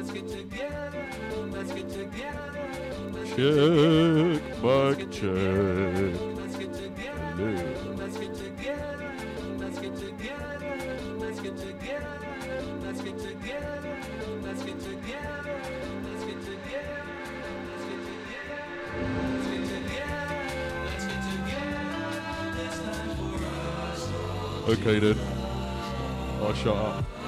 Check, mic check. Okay dude. I'll shut up.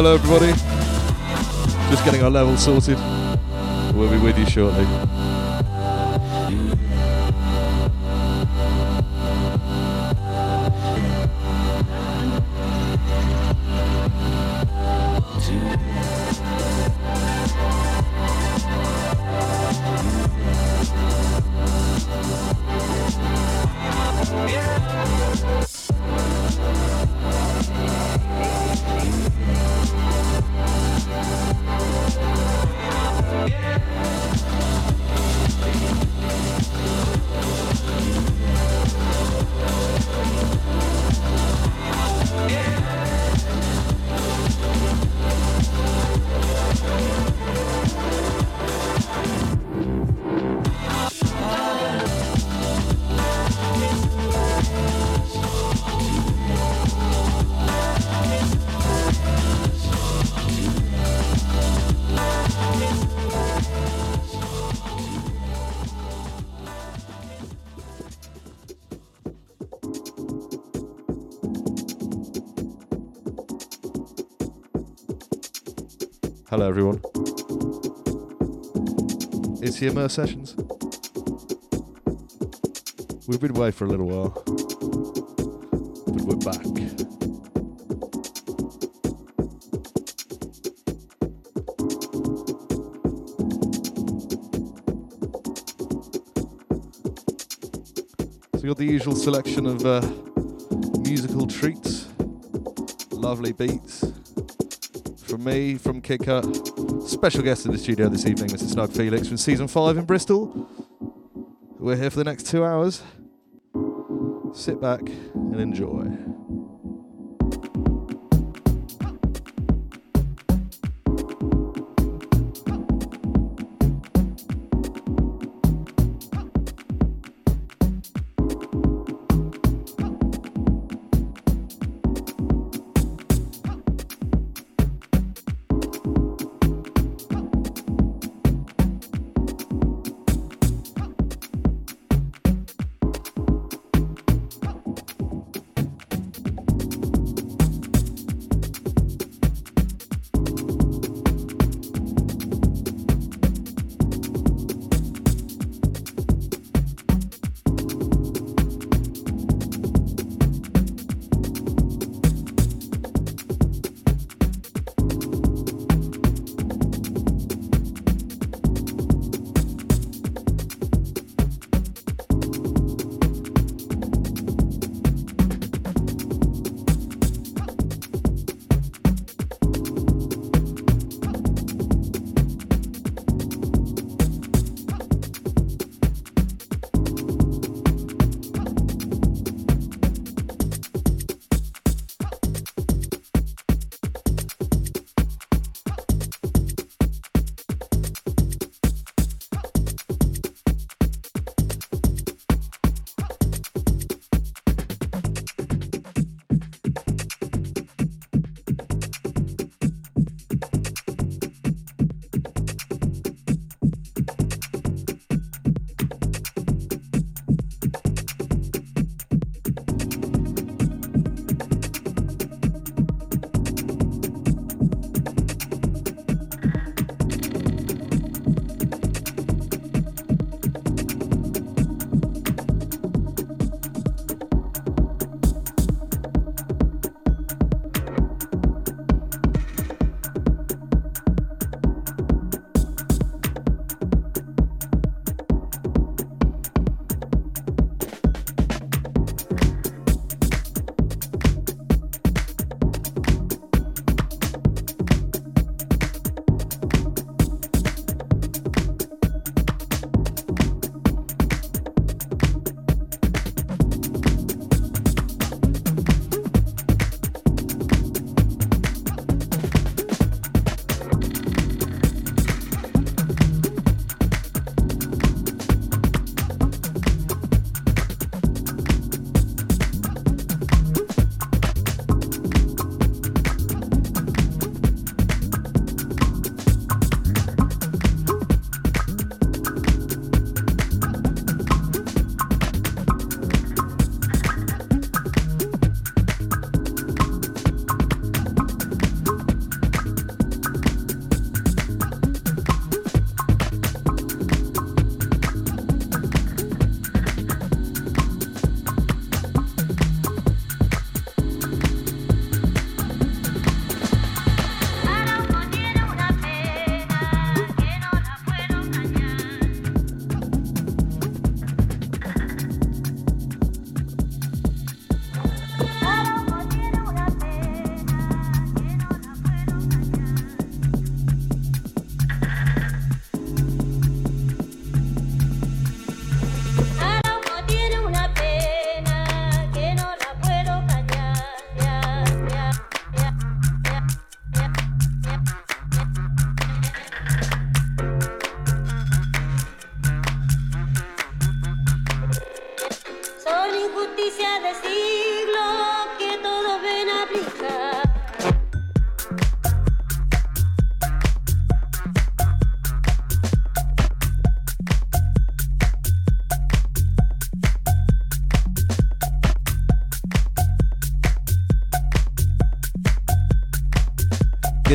Hello, everybody. Just getting our level sorted. We'll be with you shortly. Hello, everyone. It's the Immerse Sessions. We've been away for a little while, but we're back. So, we got the usual selection of uh, musical treats, lovely beats from me, from Kicker. Special guest in the studio this evening, Mr. Snug Felix from season five in Bristol. We're here for the next two hours. Sit back and enjoy.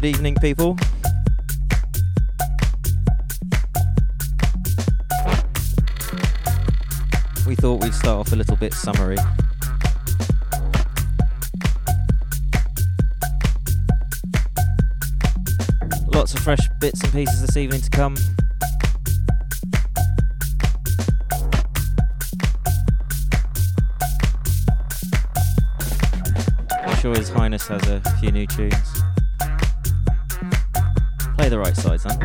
Good evening, people. We thought we'd start off a little bit summary. Lots of fresh bits and pieces this evening to come. I'm sure His Highness has a few new tunes. Right side, son.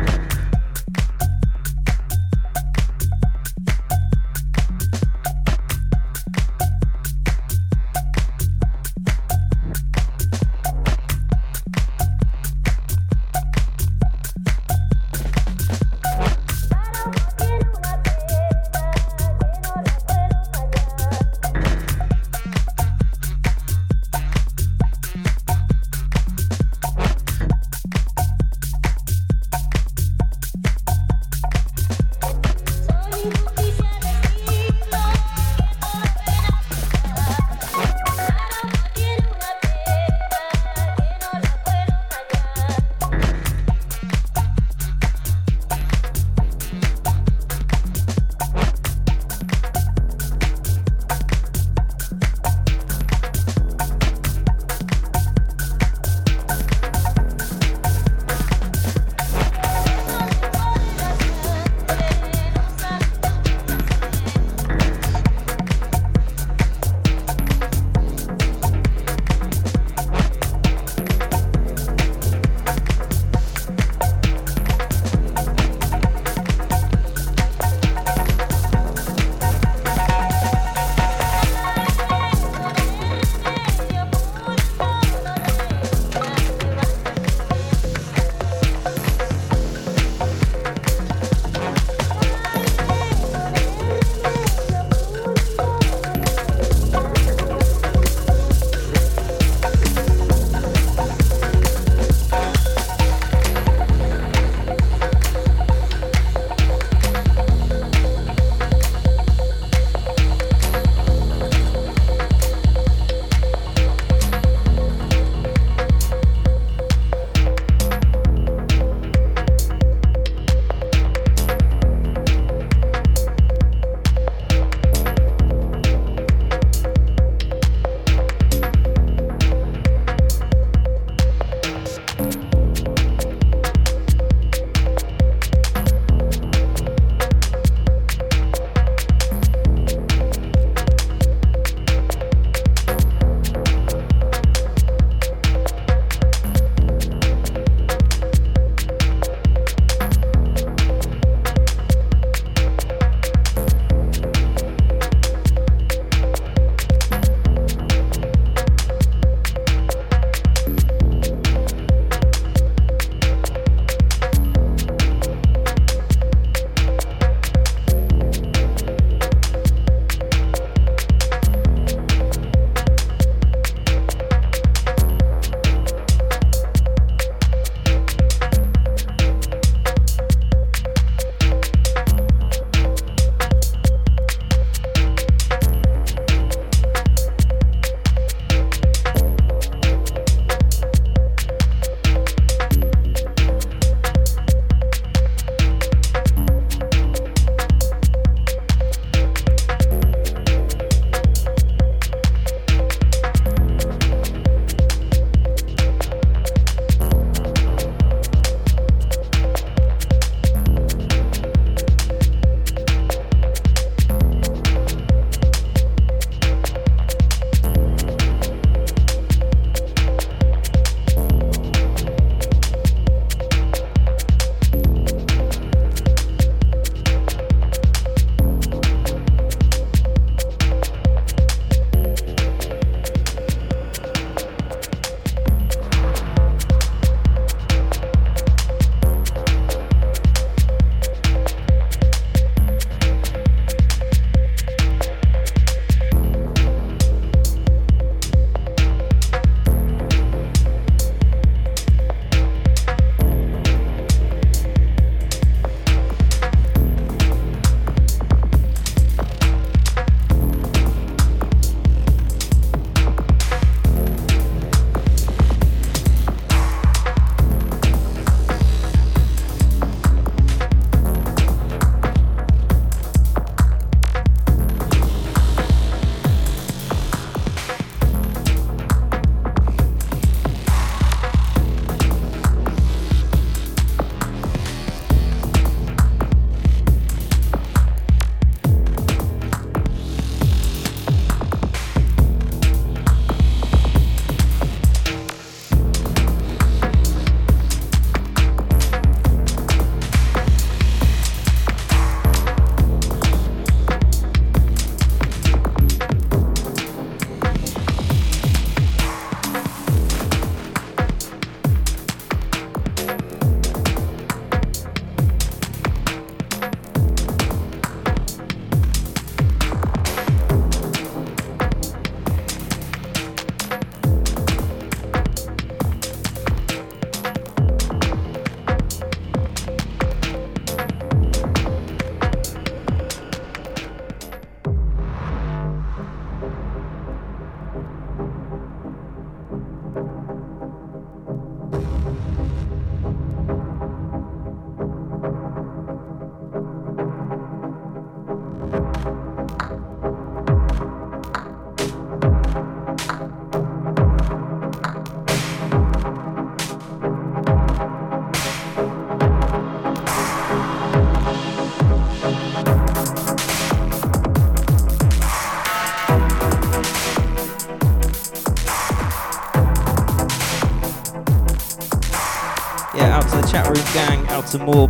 To Morb,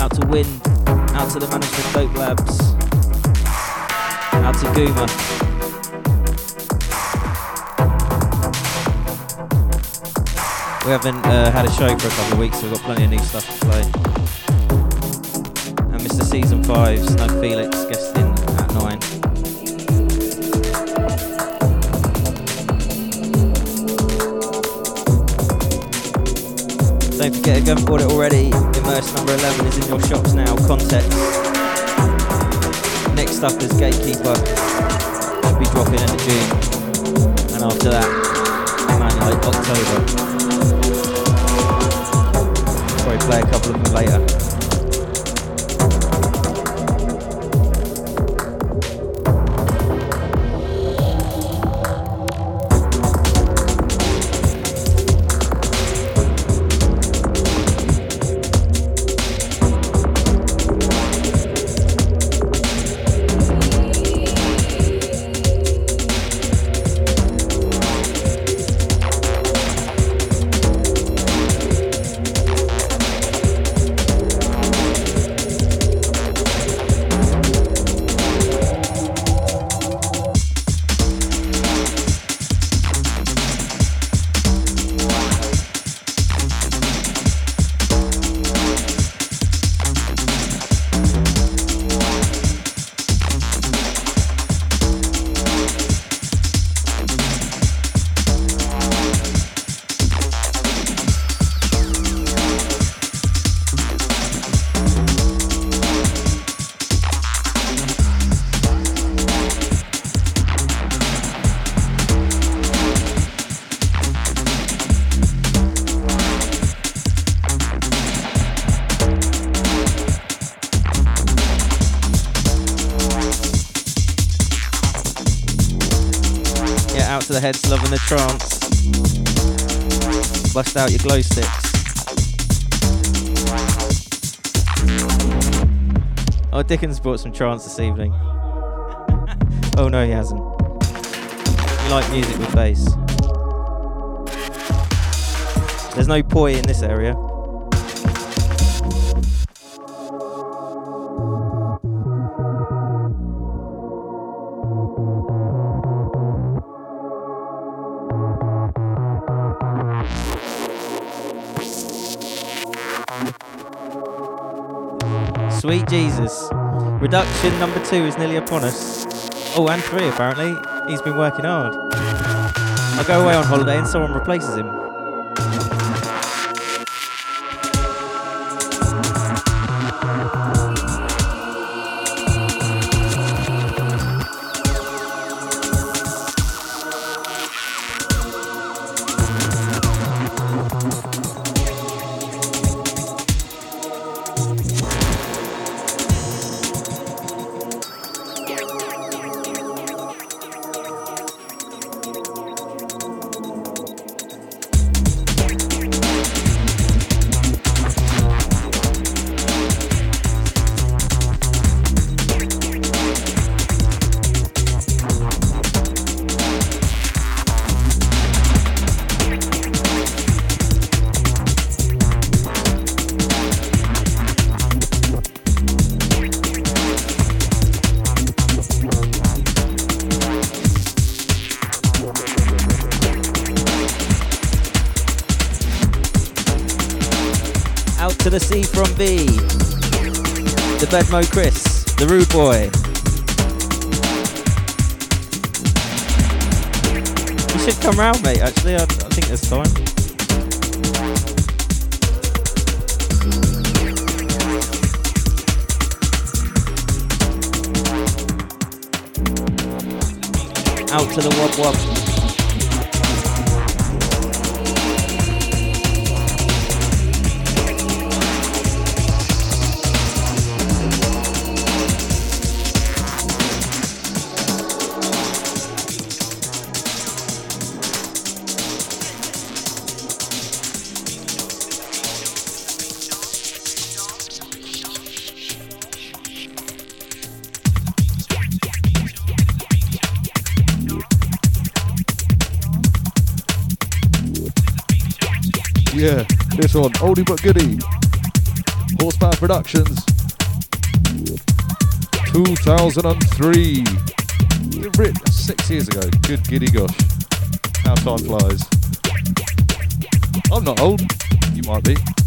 out to Wind, out to the management Dope Labs, out to Gooma. We haven't uh, had a show for a couple of weeks, so we've got plenty of new stuff to play. And Mr. Season 5, Snug Felix, guesting at 9. Don't forget, if you haven't bought it already, Immerse number 11 is in your shops now. Context. Next up is Gatekeeper. Should be dropping in the June. And after that, like October. Probably play a couple of them later. The heads loving the trance. Bust out your glow sticks. Oh, Dickens brought some trance this evening. oh no, he hasn't. You like music with bass. There's no poi in this area. Reduction number two is nearly upon us. Oh, and three apparently. He's been working hard. I'll go away on holiday and someone replaces him. Bedmo Chris, oldie but goodie. Horsepower Productions. 2003. Six years ago. Good giddy gosh. How time flies. I'm not old. You might be.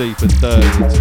deep and dirty.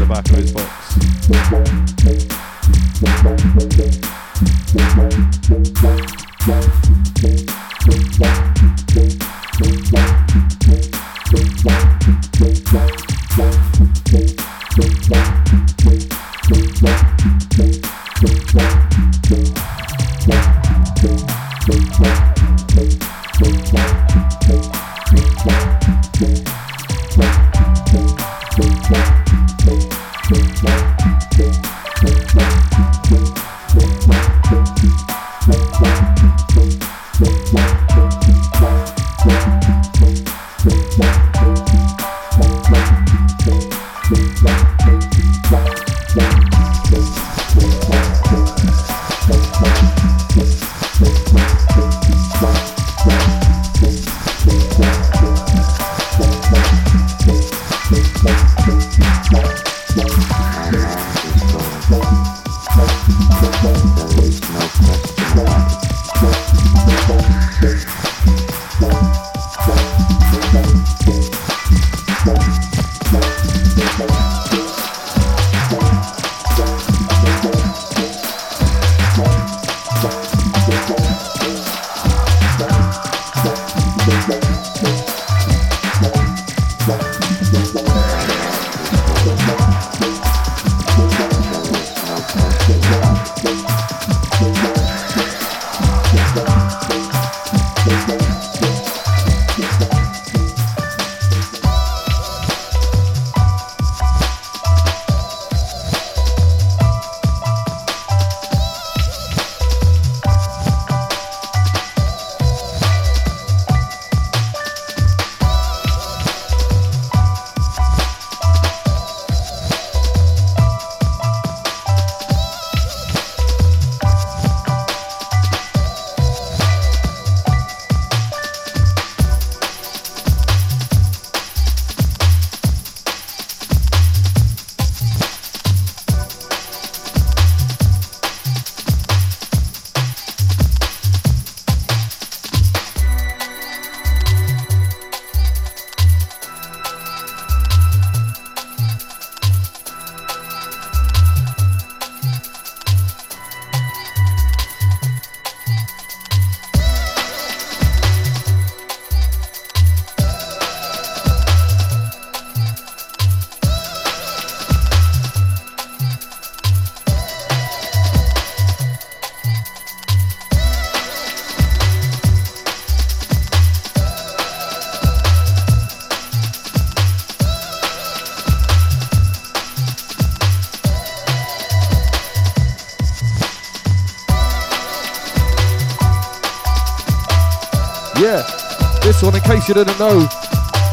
You didn't know,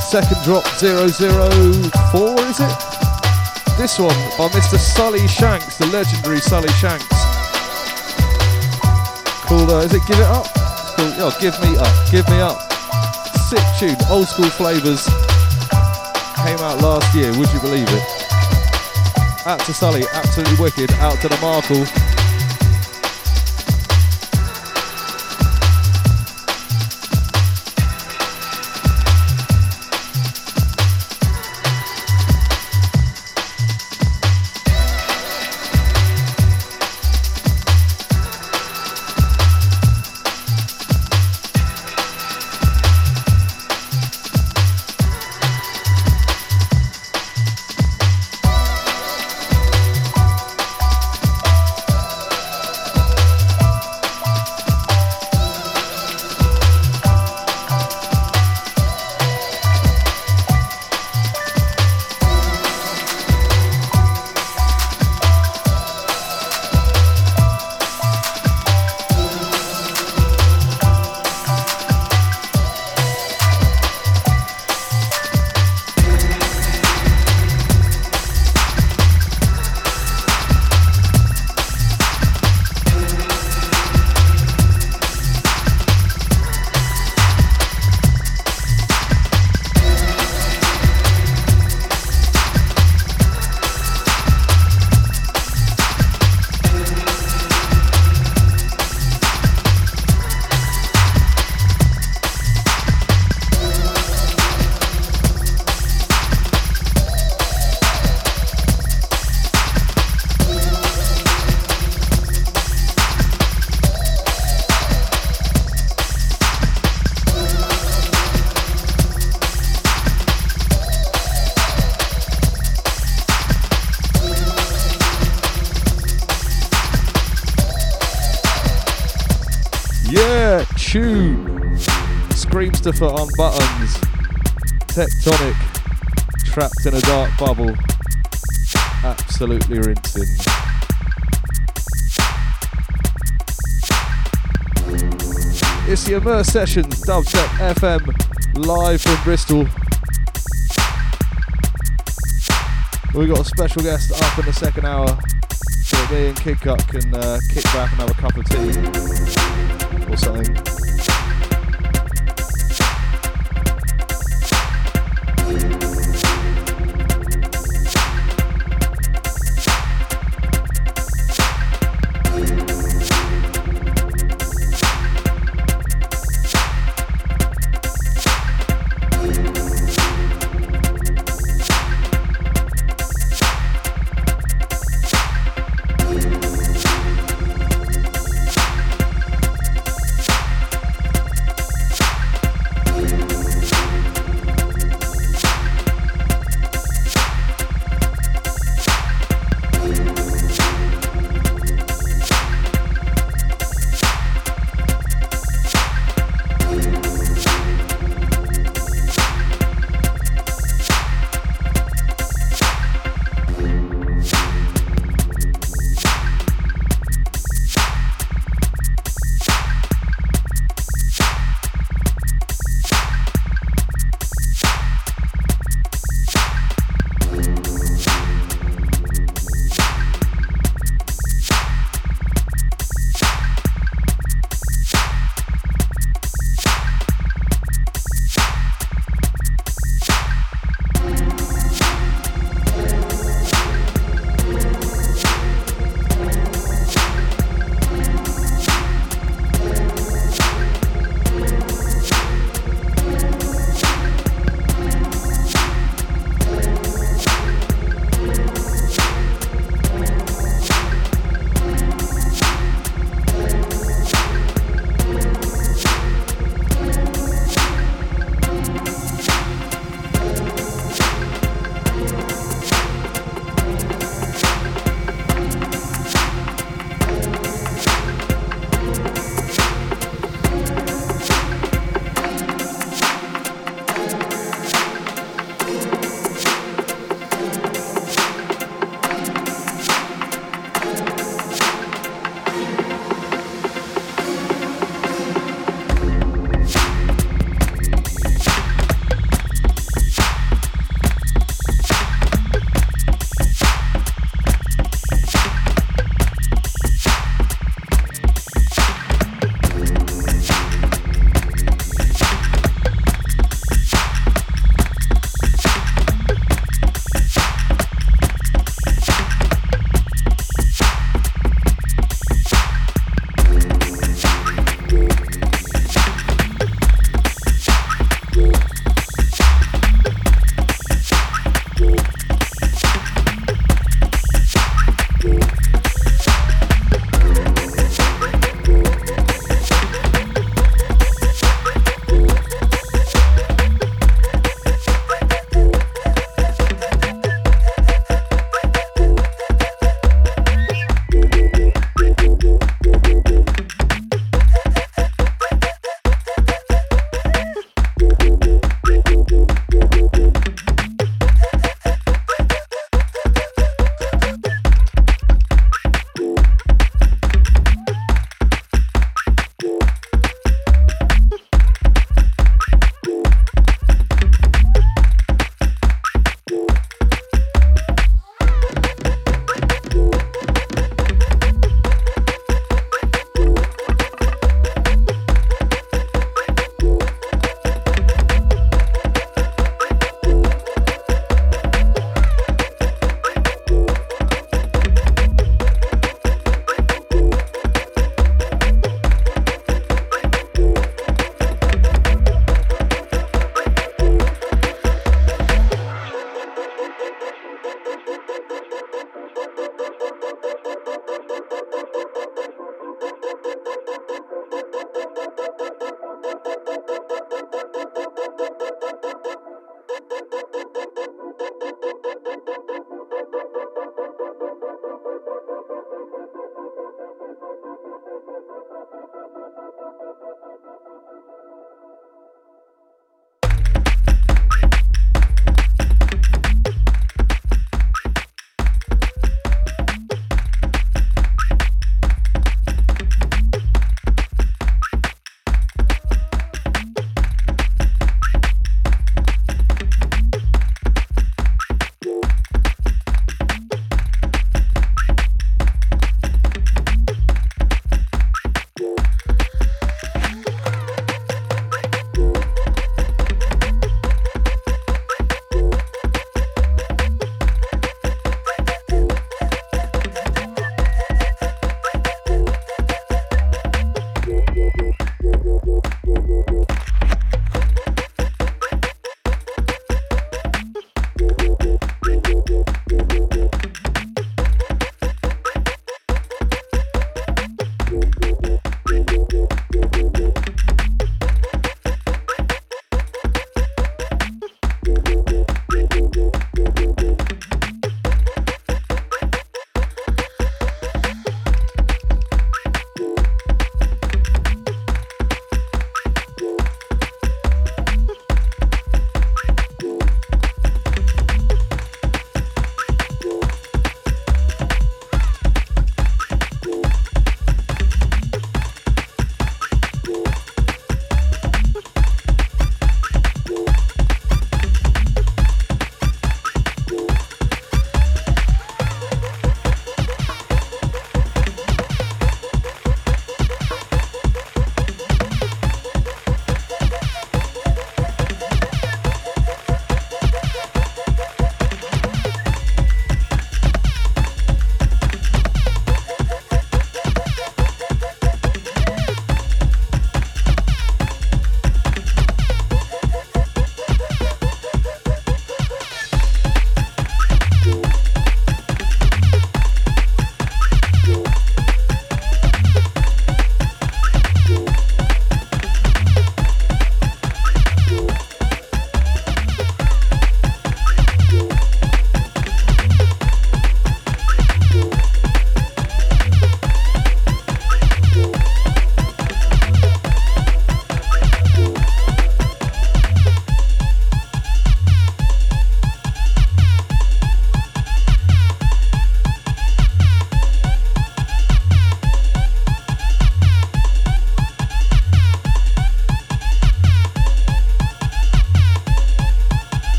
second drop 004, is it? This one by Mr. Sully Shanks, the legendary Sully Shanks. Called, uh, is it Give It Up? Called, oh, Give Me Up, Give Me Up. Sick tune, old school flavours. Came out last year, would you believe it? Out to Sully, absolutely wicked. Out to the Markle. Christopher on buttons. Tectonic. Trapped in a dark bubble. Absolutely rinsing. It's the Immerse Sessions, Dubstep FM, live from Bristol. We've got a special guest up in the second hour, so me and Kid Cut can uh, kick back and have a cup of tea or something.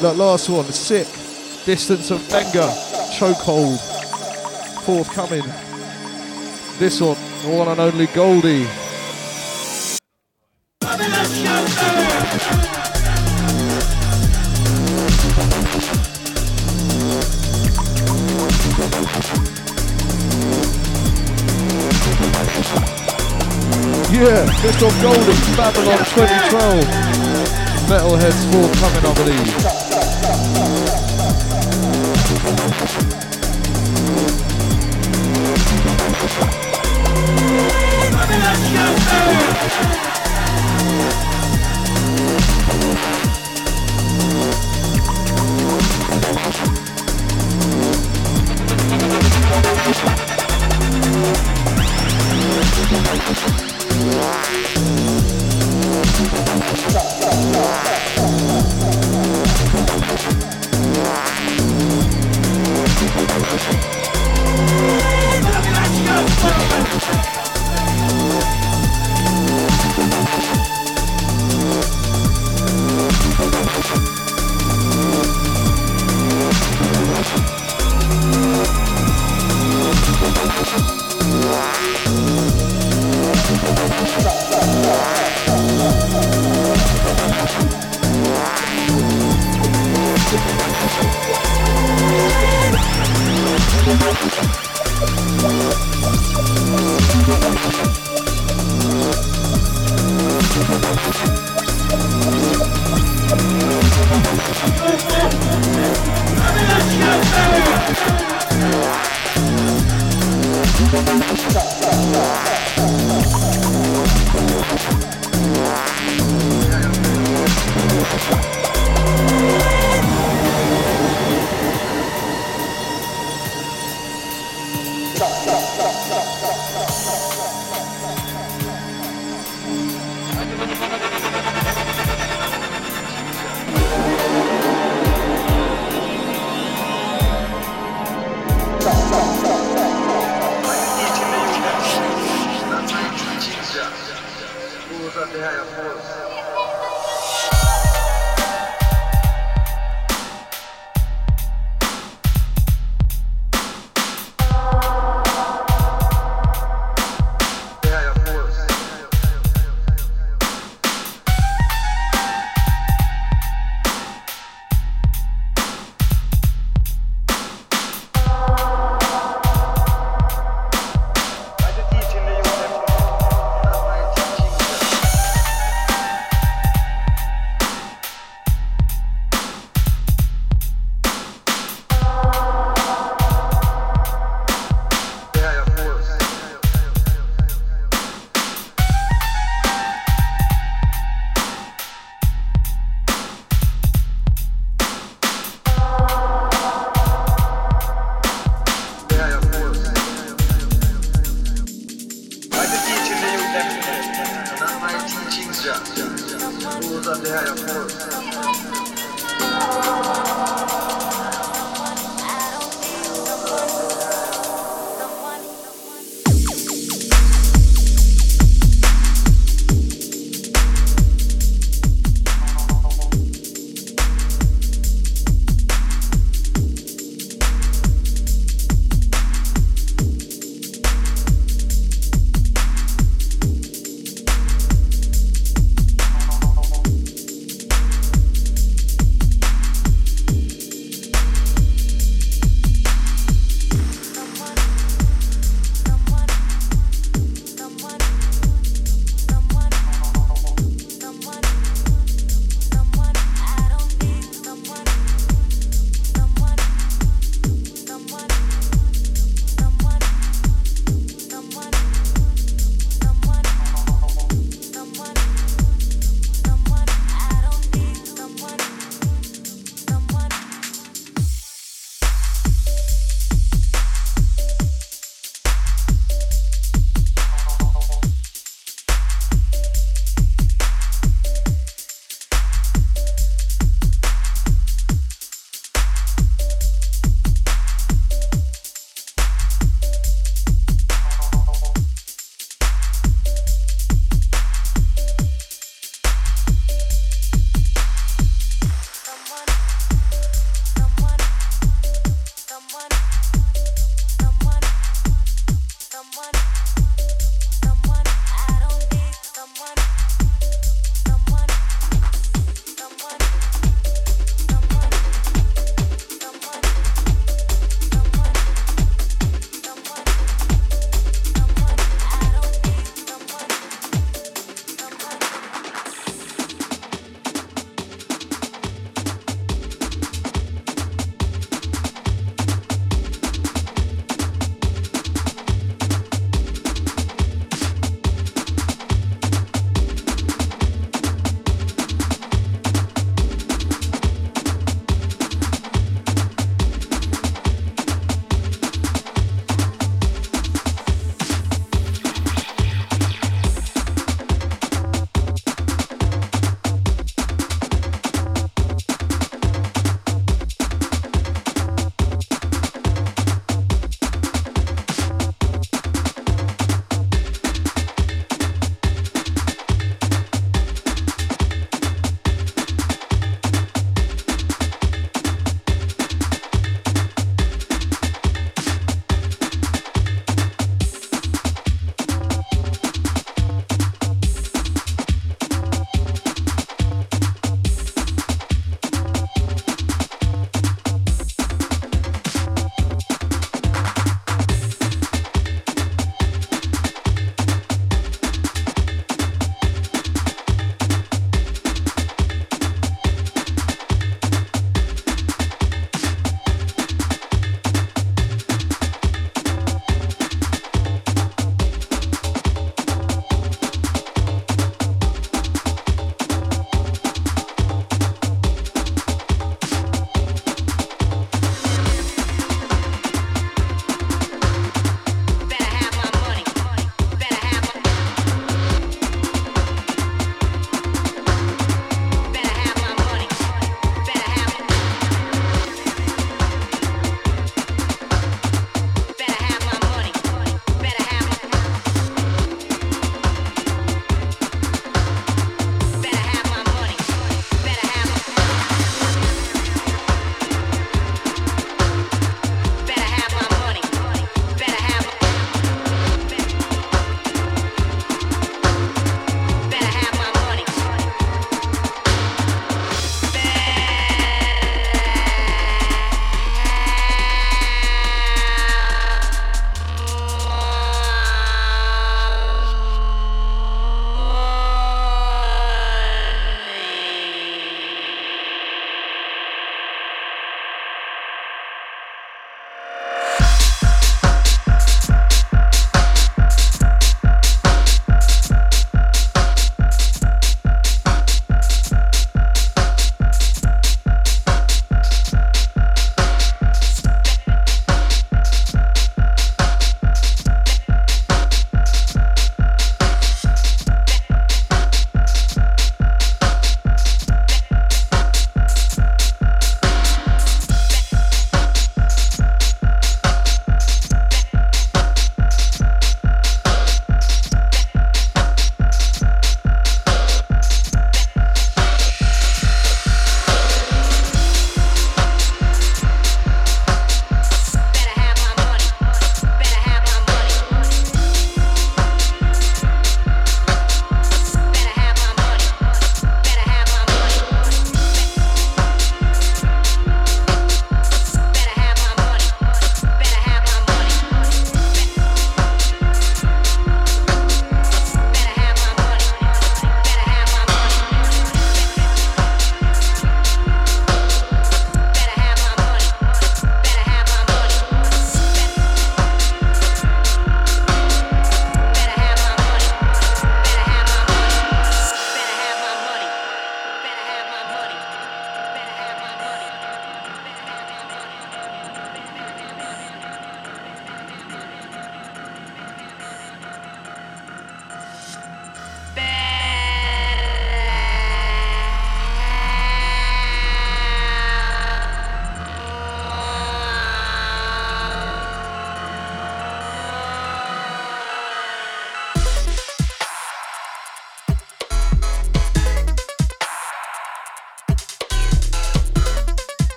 That last one, sick. Distance of Anger, Chokehold, forthcoming. This one, the one and only Goldie. Yeah, Mr. Goldie, Babylon 2012. Metalheadz forthcoming, I Brasil!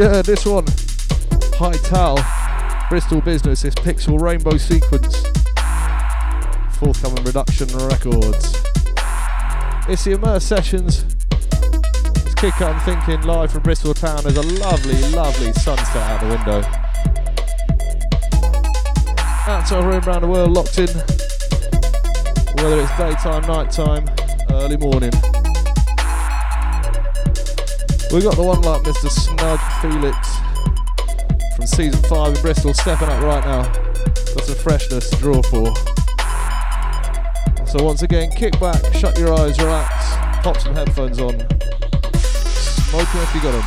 Yeah, this one. High Tal, Bristol Business, this Pixel Rainbow Sequence. Forthcoming Reduction Records. It's the Immerse Sessions. It's Kicker, I'm thinking, live from Bristol Town. There's a lovely, lovely sunset out the window. Out to a room around the world locked in. Whether it's daytime, nighttime, early morning. We got the one like Mr. Snug Felix from season five in Bristol stepping up right now. Got some freshness to draw for. So once again, kick back, shut your eyes, relax, pop some headphones on, smoke them if you got them.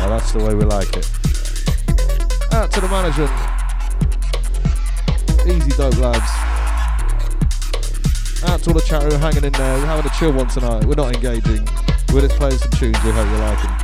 Oh, that's the way we like it. Out to the management. Easy dope lads. To all the chat who are hanging in there. We're having a chill one tonight. We're not engaging. We're just playing some tunes we hope you like liking.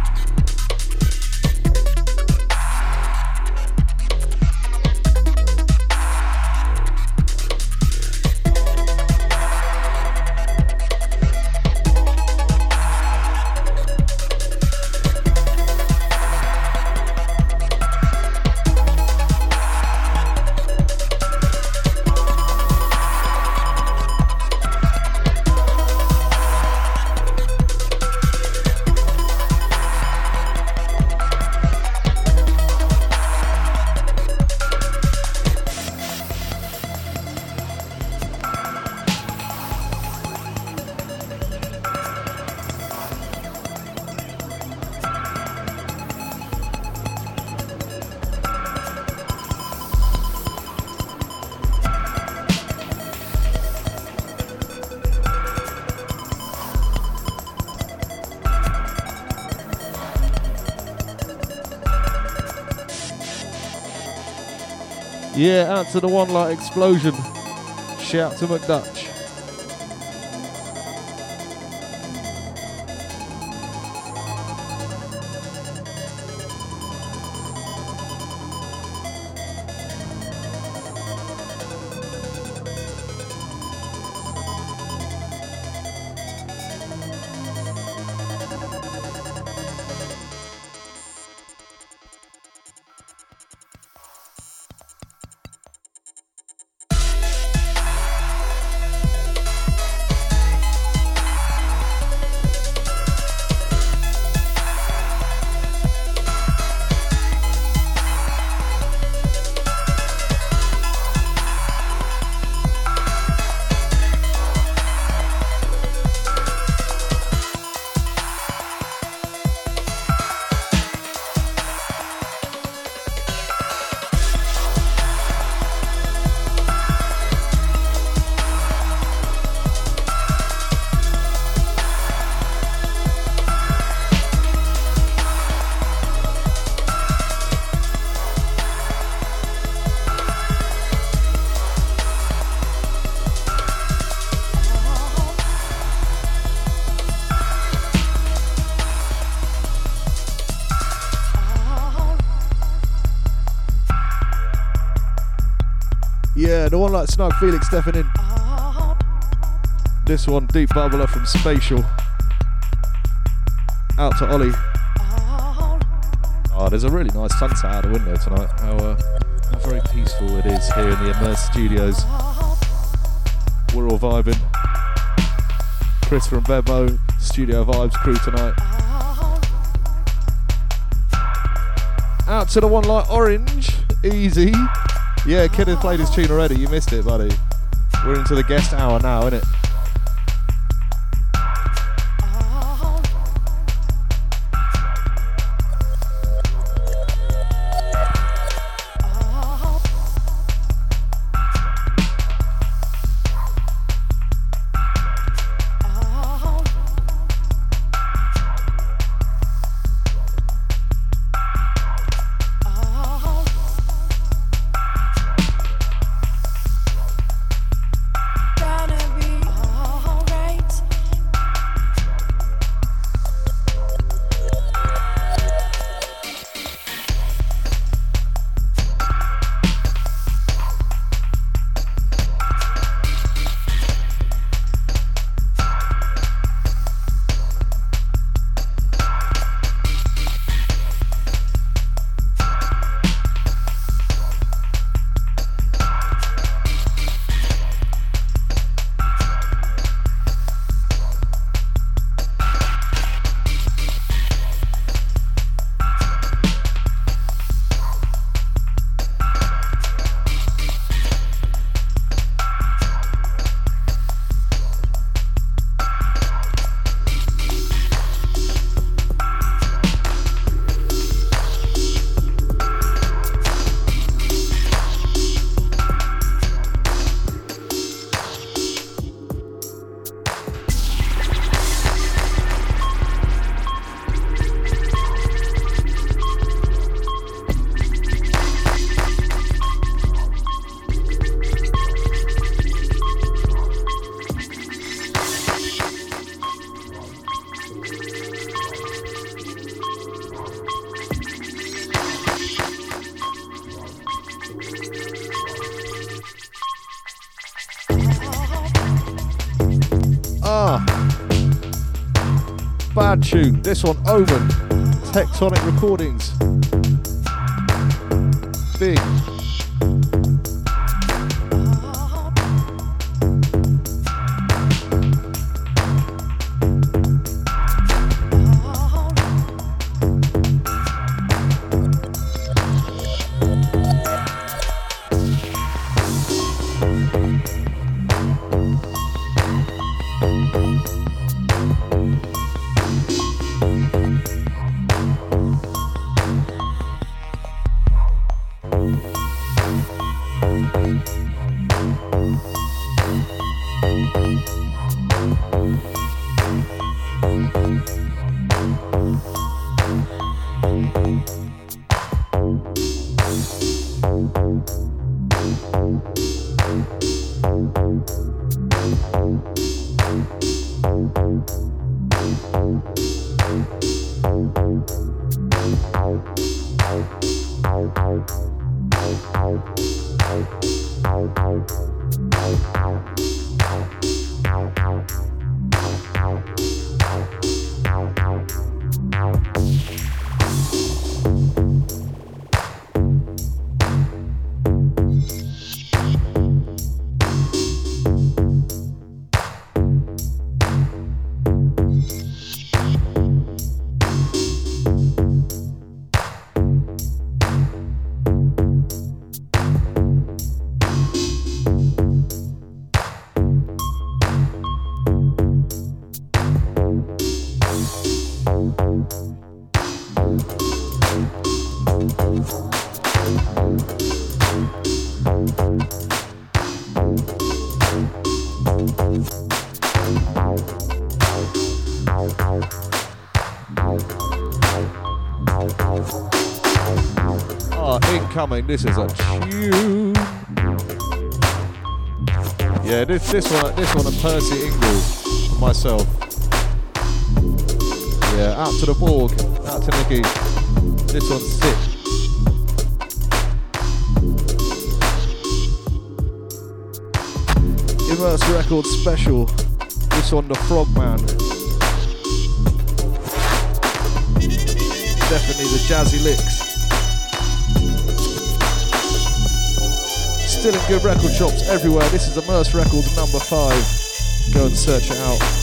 Yeah, out to the one light explosion. Shout to McDutch. The one like Snug Felix stepping in. This one, Deep Bubbler from Spatial. Out to Ollie. Oh, there's a really nice sunset out the window tonight. How, uh, how very peaceful it is here in the Immerse Studios. We're all vibing. Chris from Bebo, Studio Vibes crew tonight. Out to the one like Orange. Easy. Yeah, Kid has played his tune already. You missed it, buddy. We're into the guest hour now, innit? This one, Omen. Tectonic Recordings. Big. Coming. This is a tune. Yeah, this this one this one a Percy Ingles myself. Yeah, out to the Borg, out to Nikki. This one's sick. Immerse Records special. This one the Frogman. Definitely the jazzy licks. Still in good record shops everywhere. This is Immerse Records number five. Go and search it out.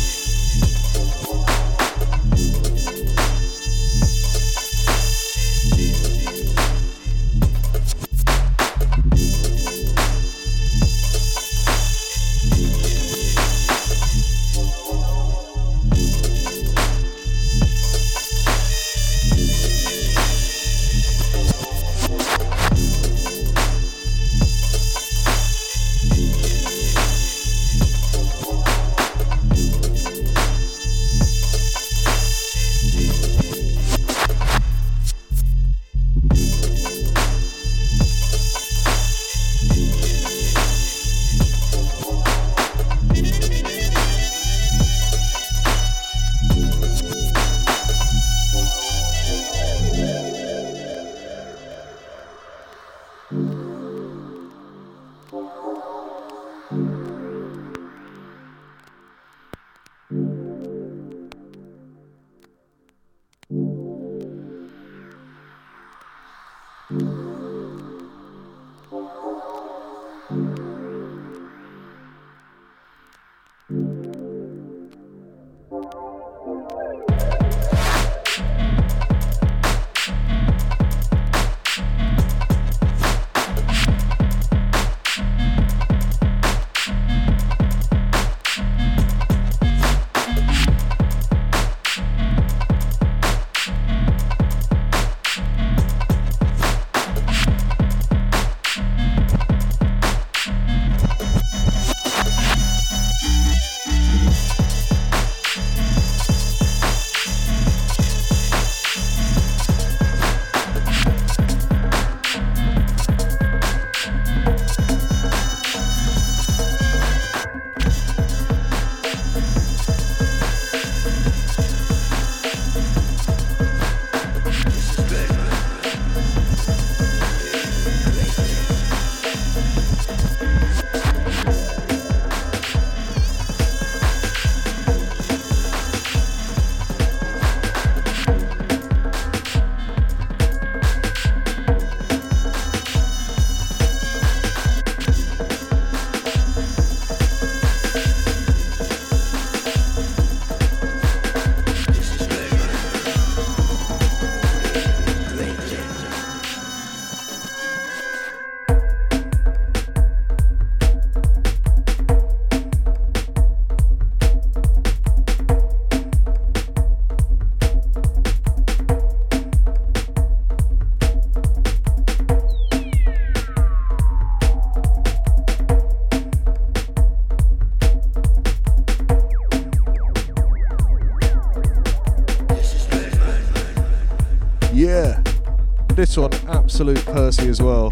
Absolute Percy as well.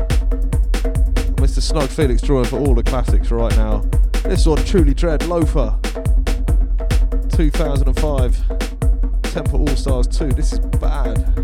Mr. Snug Felix drawing for all the classics right now. This one, Truly Dread Loafer. 2005. Temple All Stars 2. This is bad.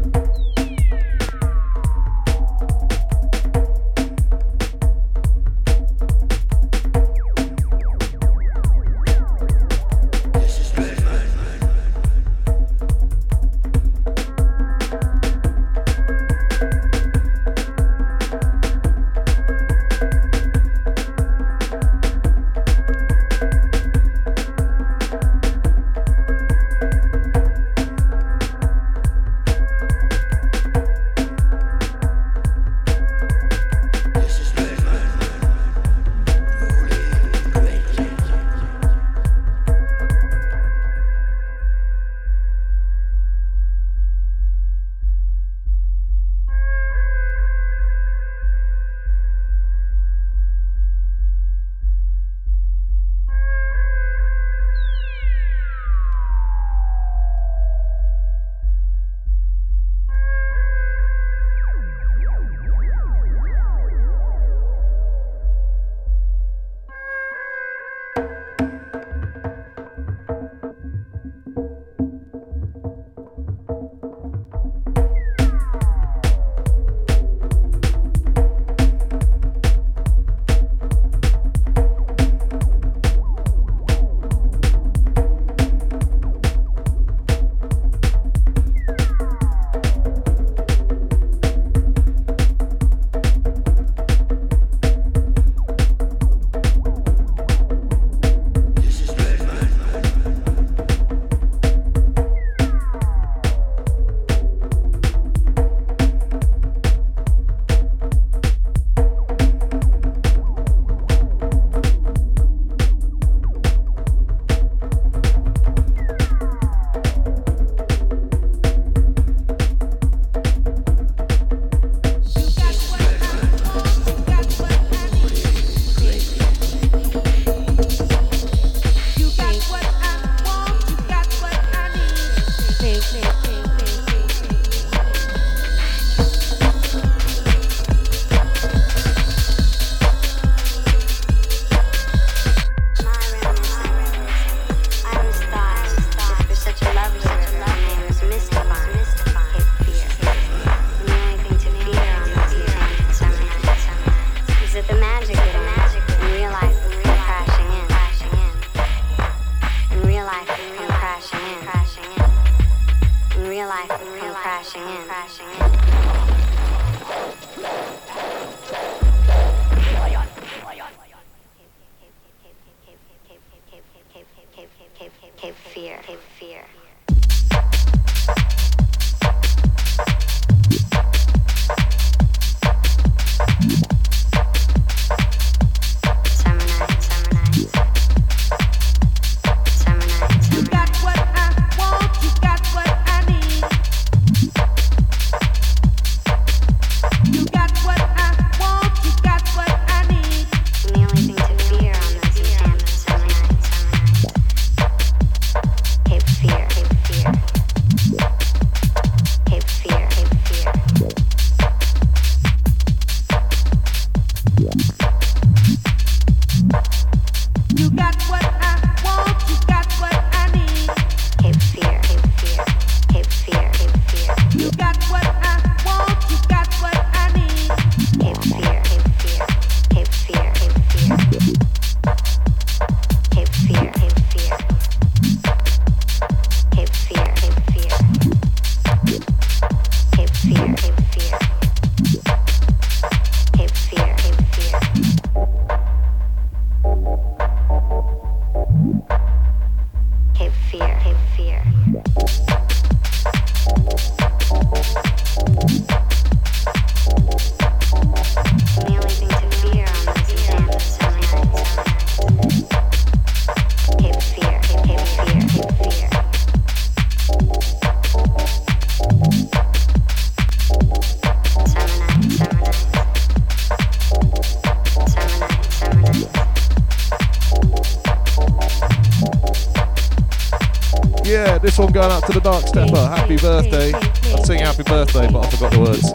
Going out to the Dark Stepper. Happy birthday. I'd sing happy birthday, but I forgot the words.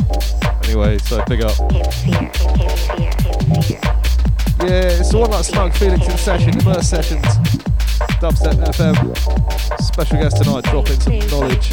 Anyway, so big up. Yeah, it's the one like Snug Felix in session, immerse sessions, Dubstep FM. Special guest tonight, dropping some knowledge.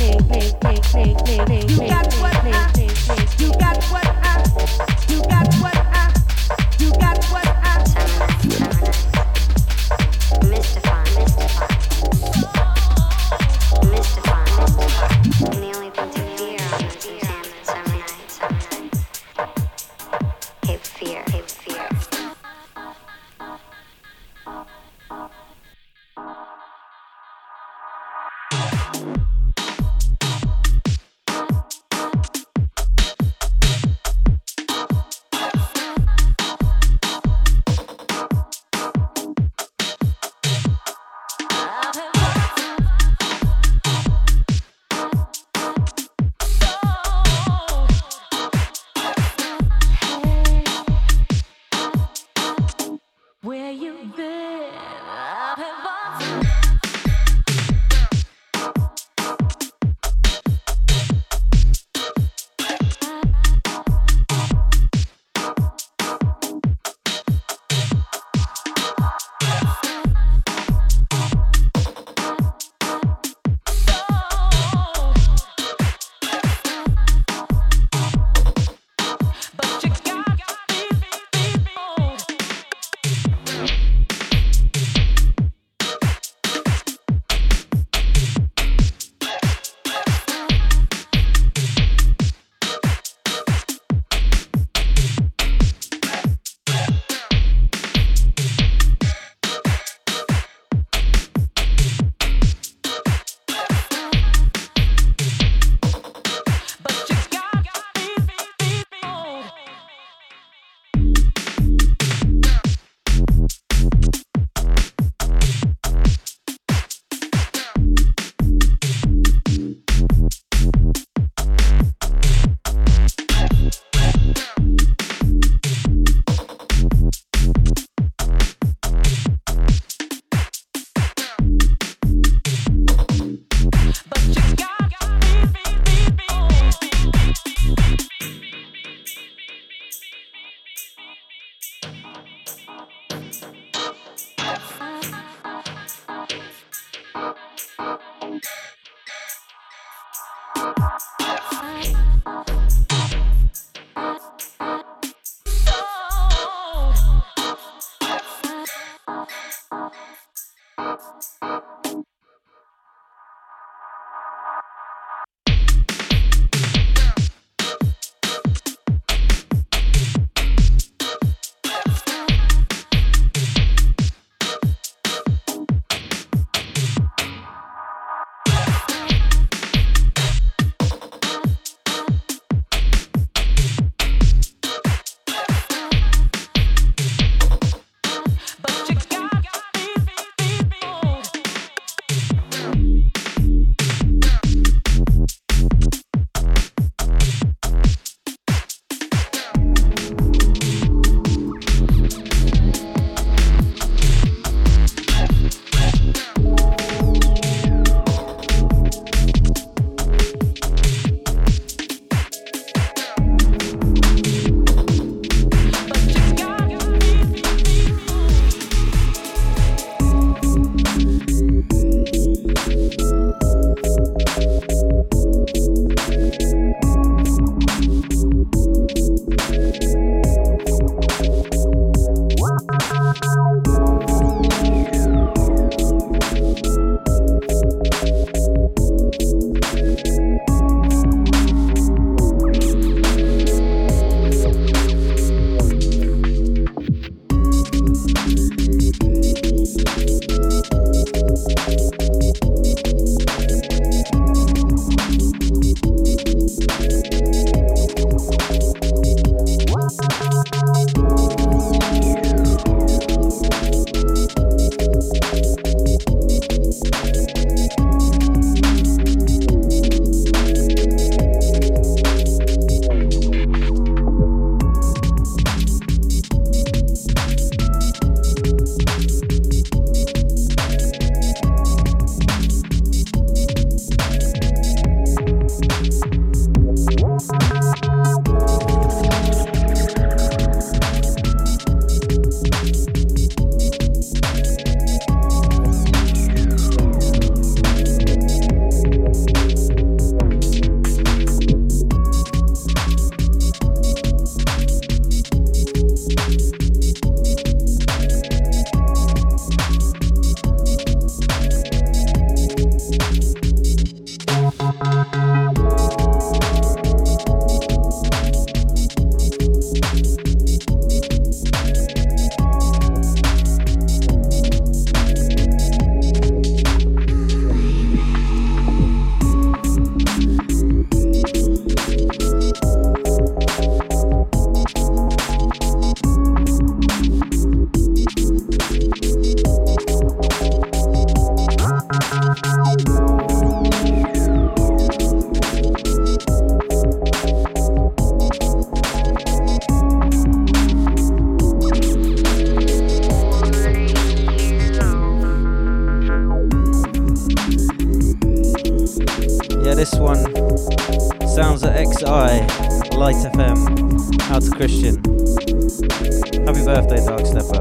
Sounds at XI, Light FM, Out to Christian. Happy birthday, Dark Stepper.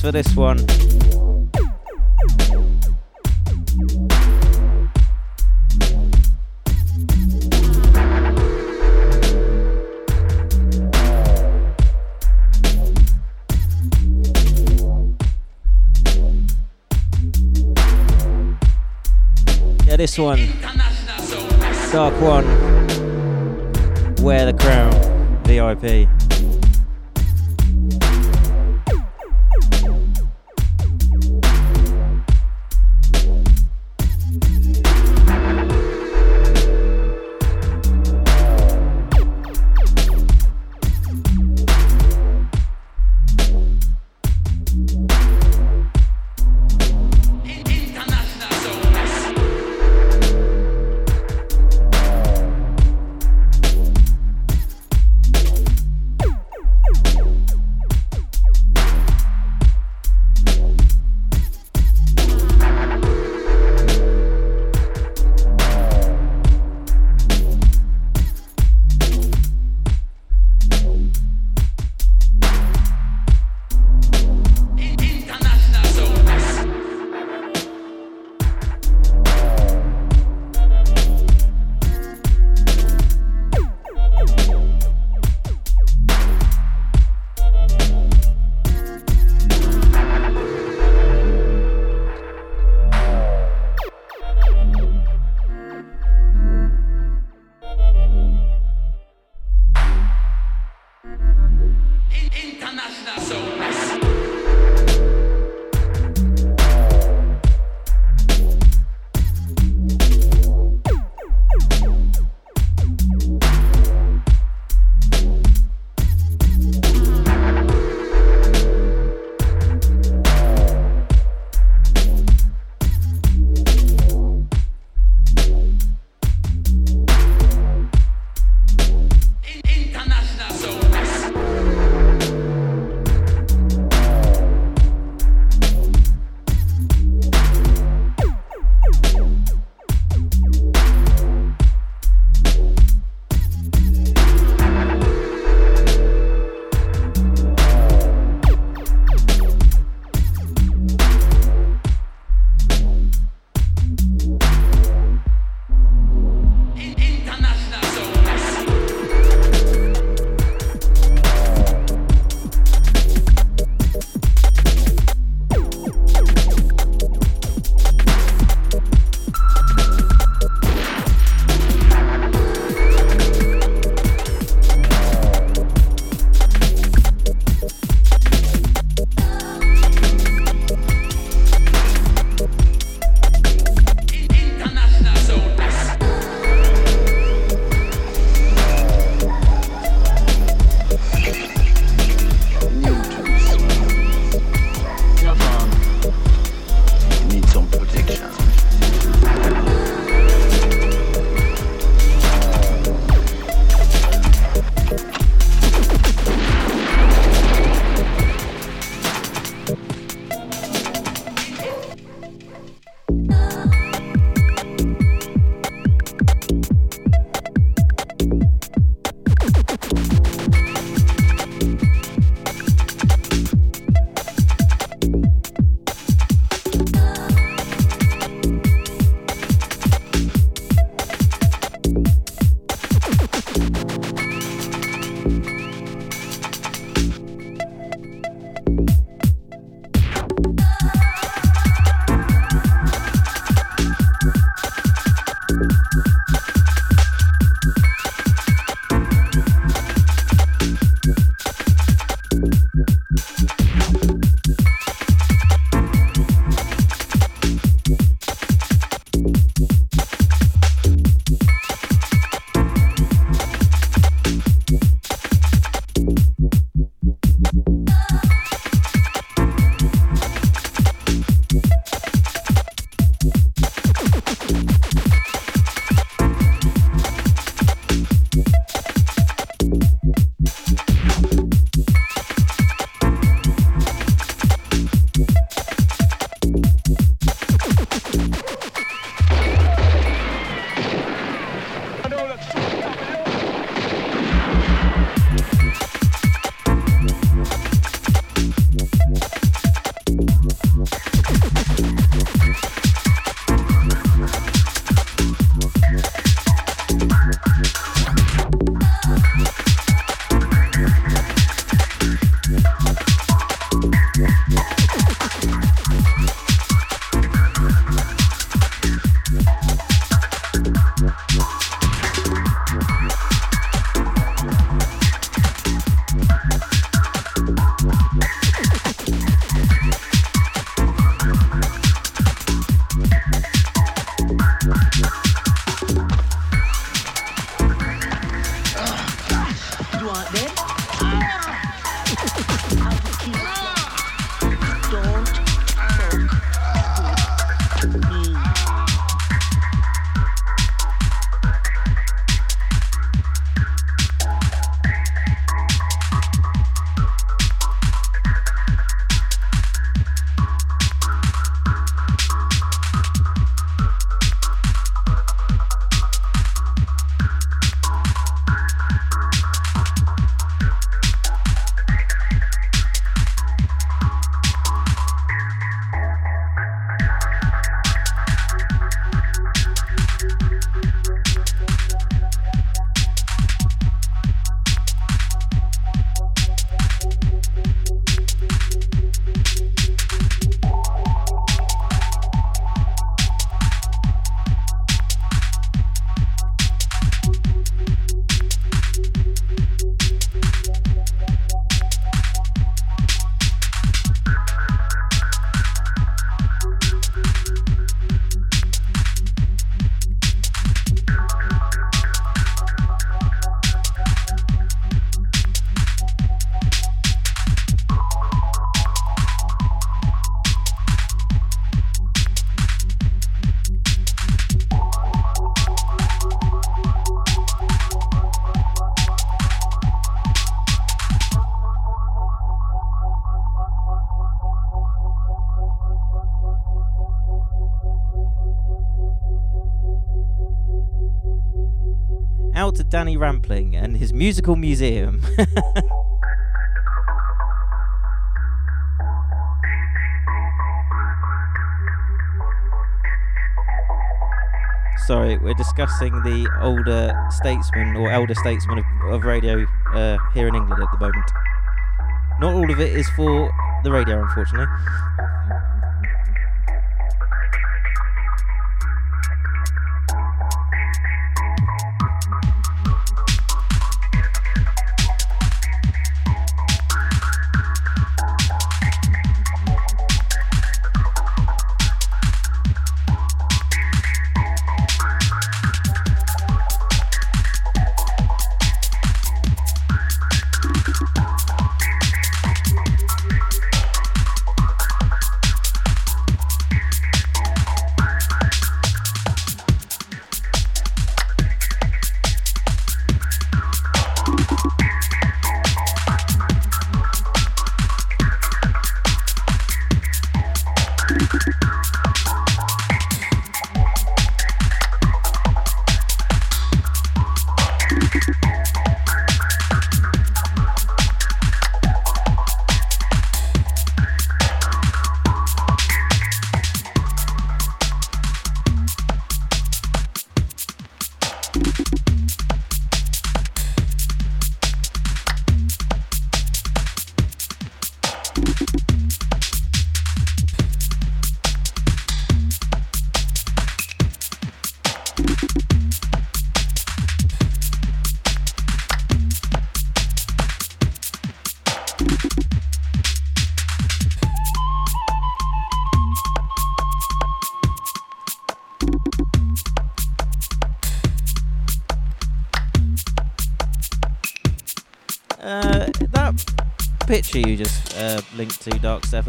For this one. Yeah, this one. Dark one. Wear the crown. VIP. Rampling and his musical museum. Sorry, we're discussing the older statesman or elder statesman of, of radio uh, here in England at the moment. Not all of it is for the radio, unfortunately.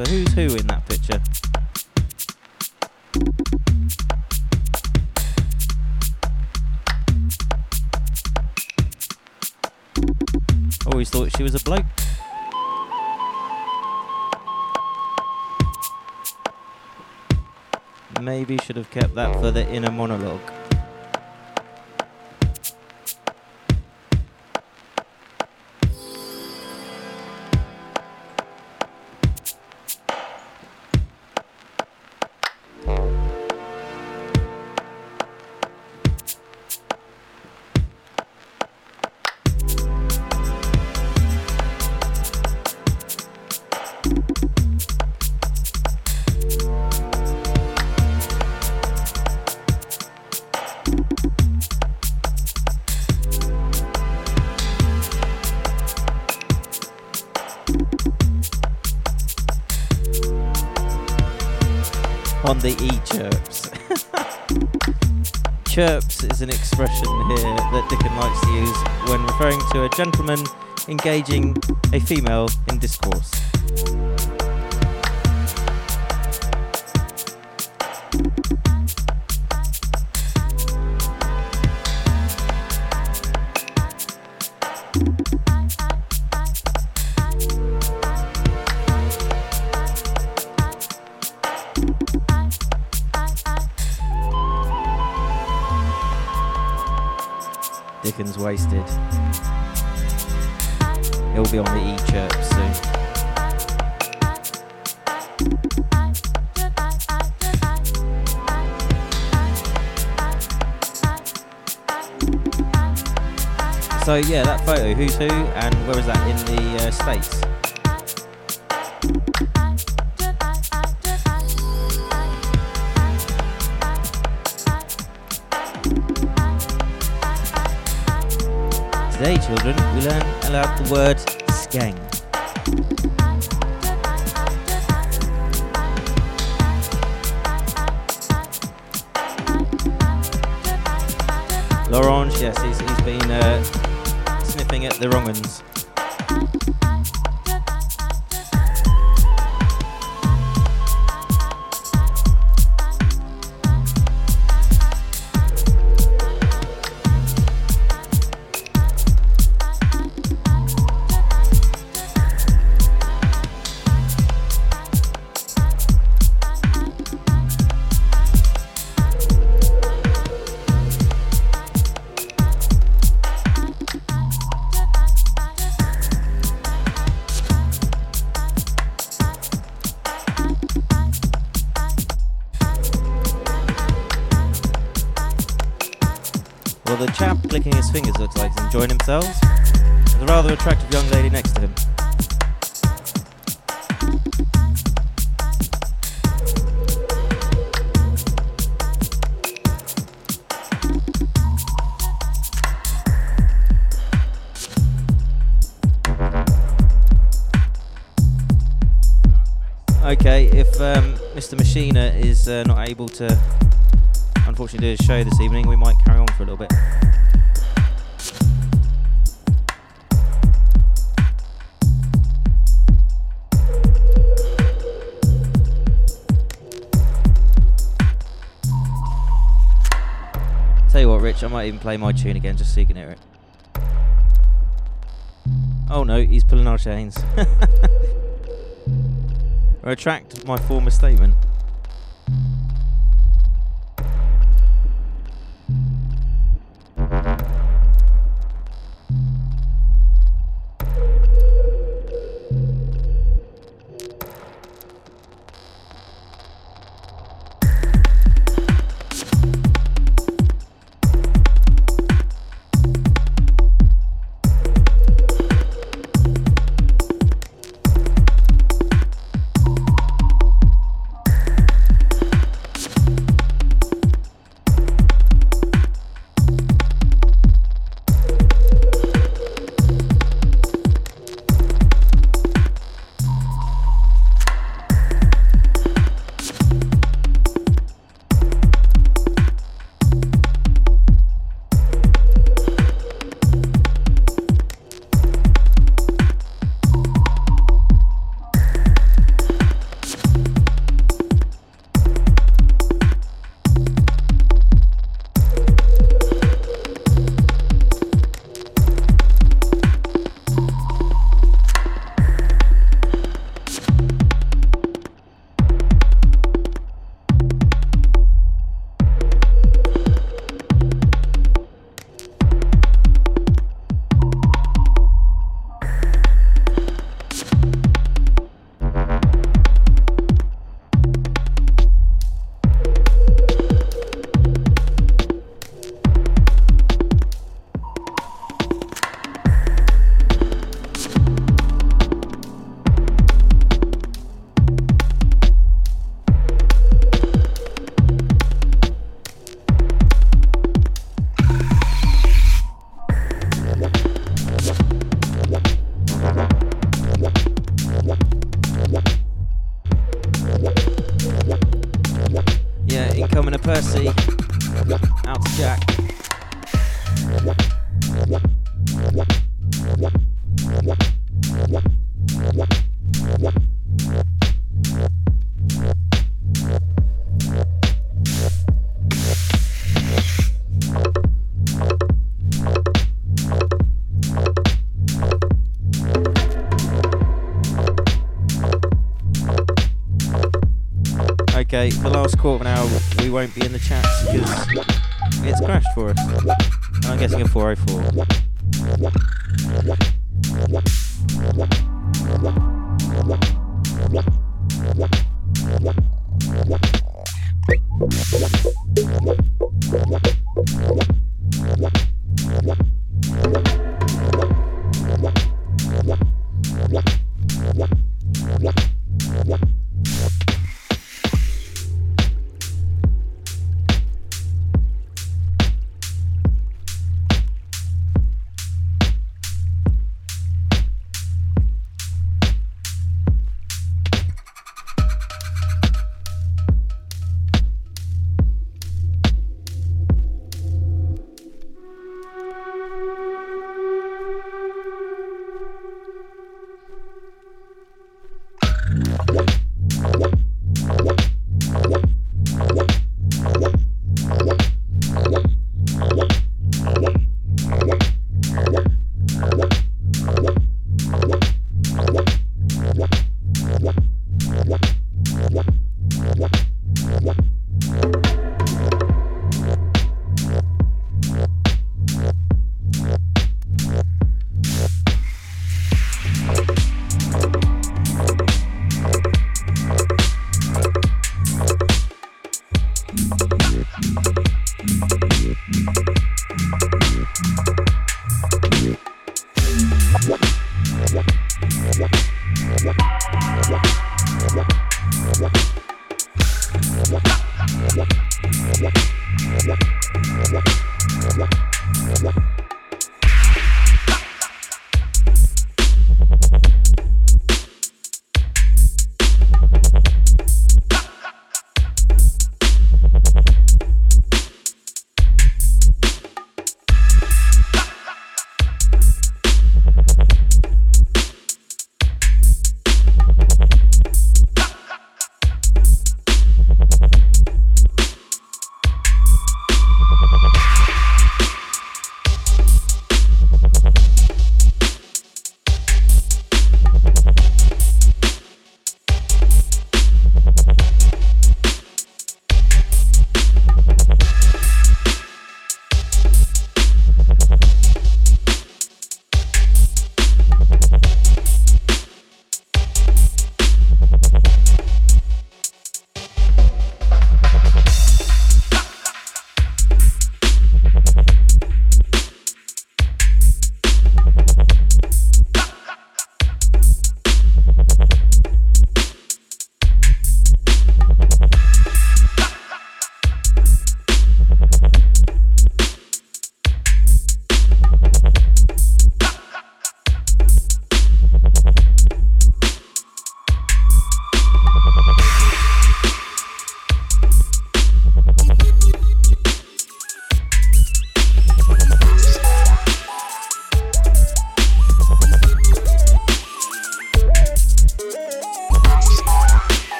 Stepper, who's who in that picture? Oh, Always thought she was a bloke. Maybe should have kept that for the inner monologue. To a gentleman engaging a female in discourse. So yeah, that photo, who's who, and where was that in the uh, states? Today, children, we learn about the word skeng. L'Orange, yes, he's, he's been uh, sniffing at the wrong ones. Able to unfortunately do a show this evening, we might carry on for a little bit. Tell you what, Rich, I might even play my tune again just so you can hear it. Oh no, he's pulling our chains. Retract my former statement. The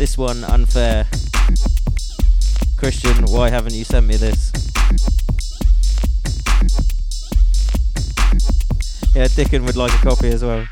This one unfair. Christian, why haven't you sent me this? Yeah, Dickon would like a copy as well.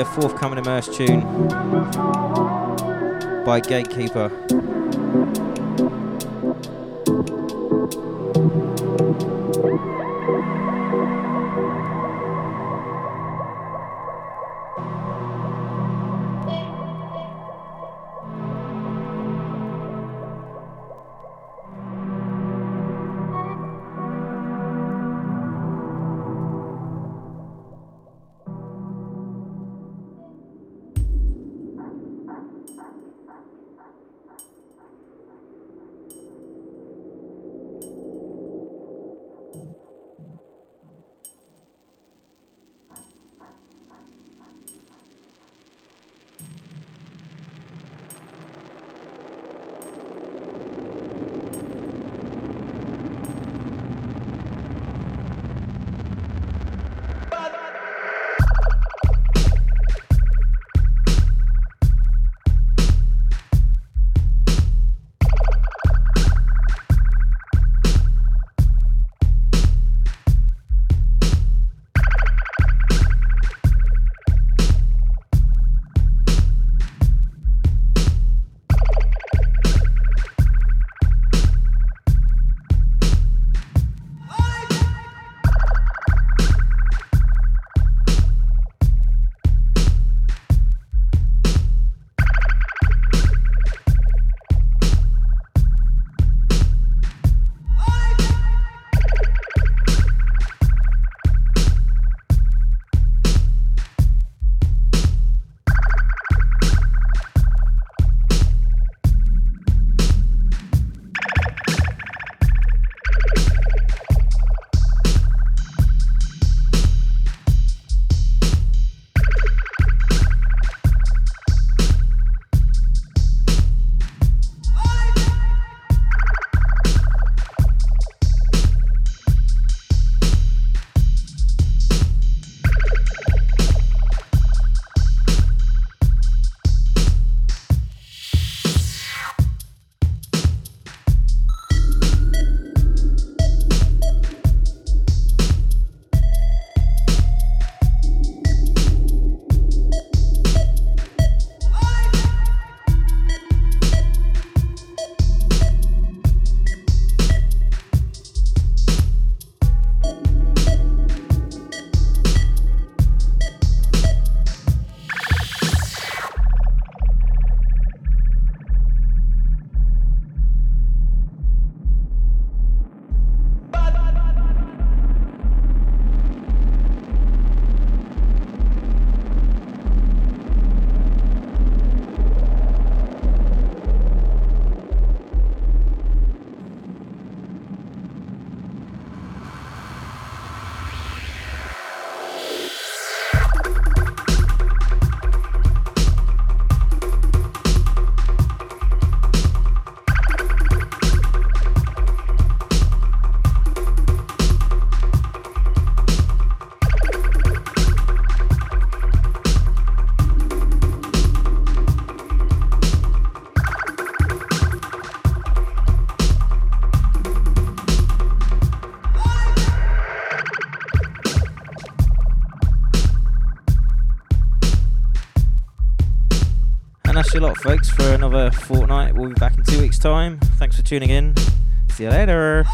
A forthcoming Immerse tune by Gatekeeper. That's a lot, folks, for another fortnight. We'll be back in two weeks' time. Thanks for tuning in. See you later.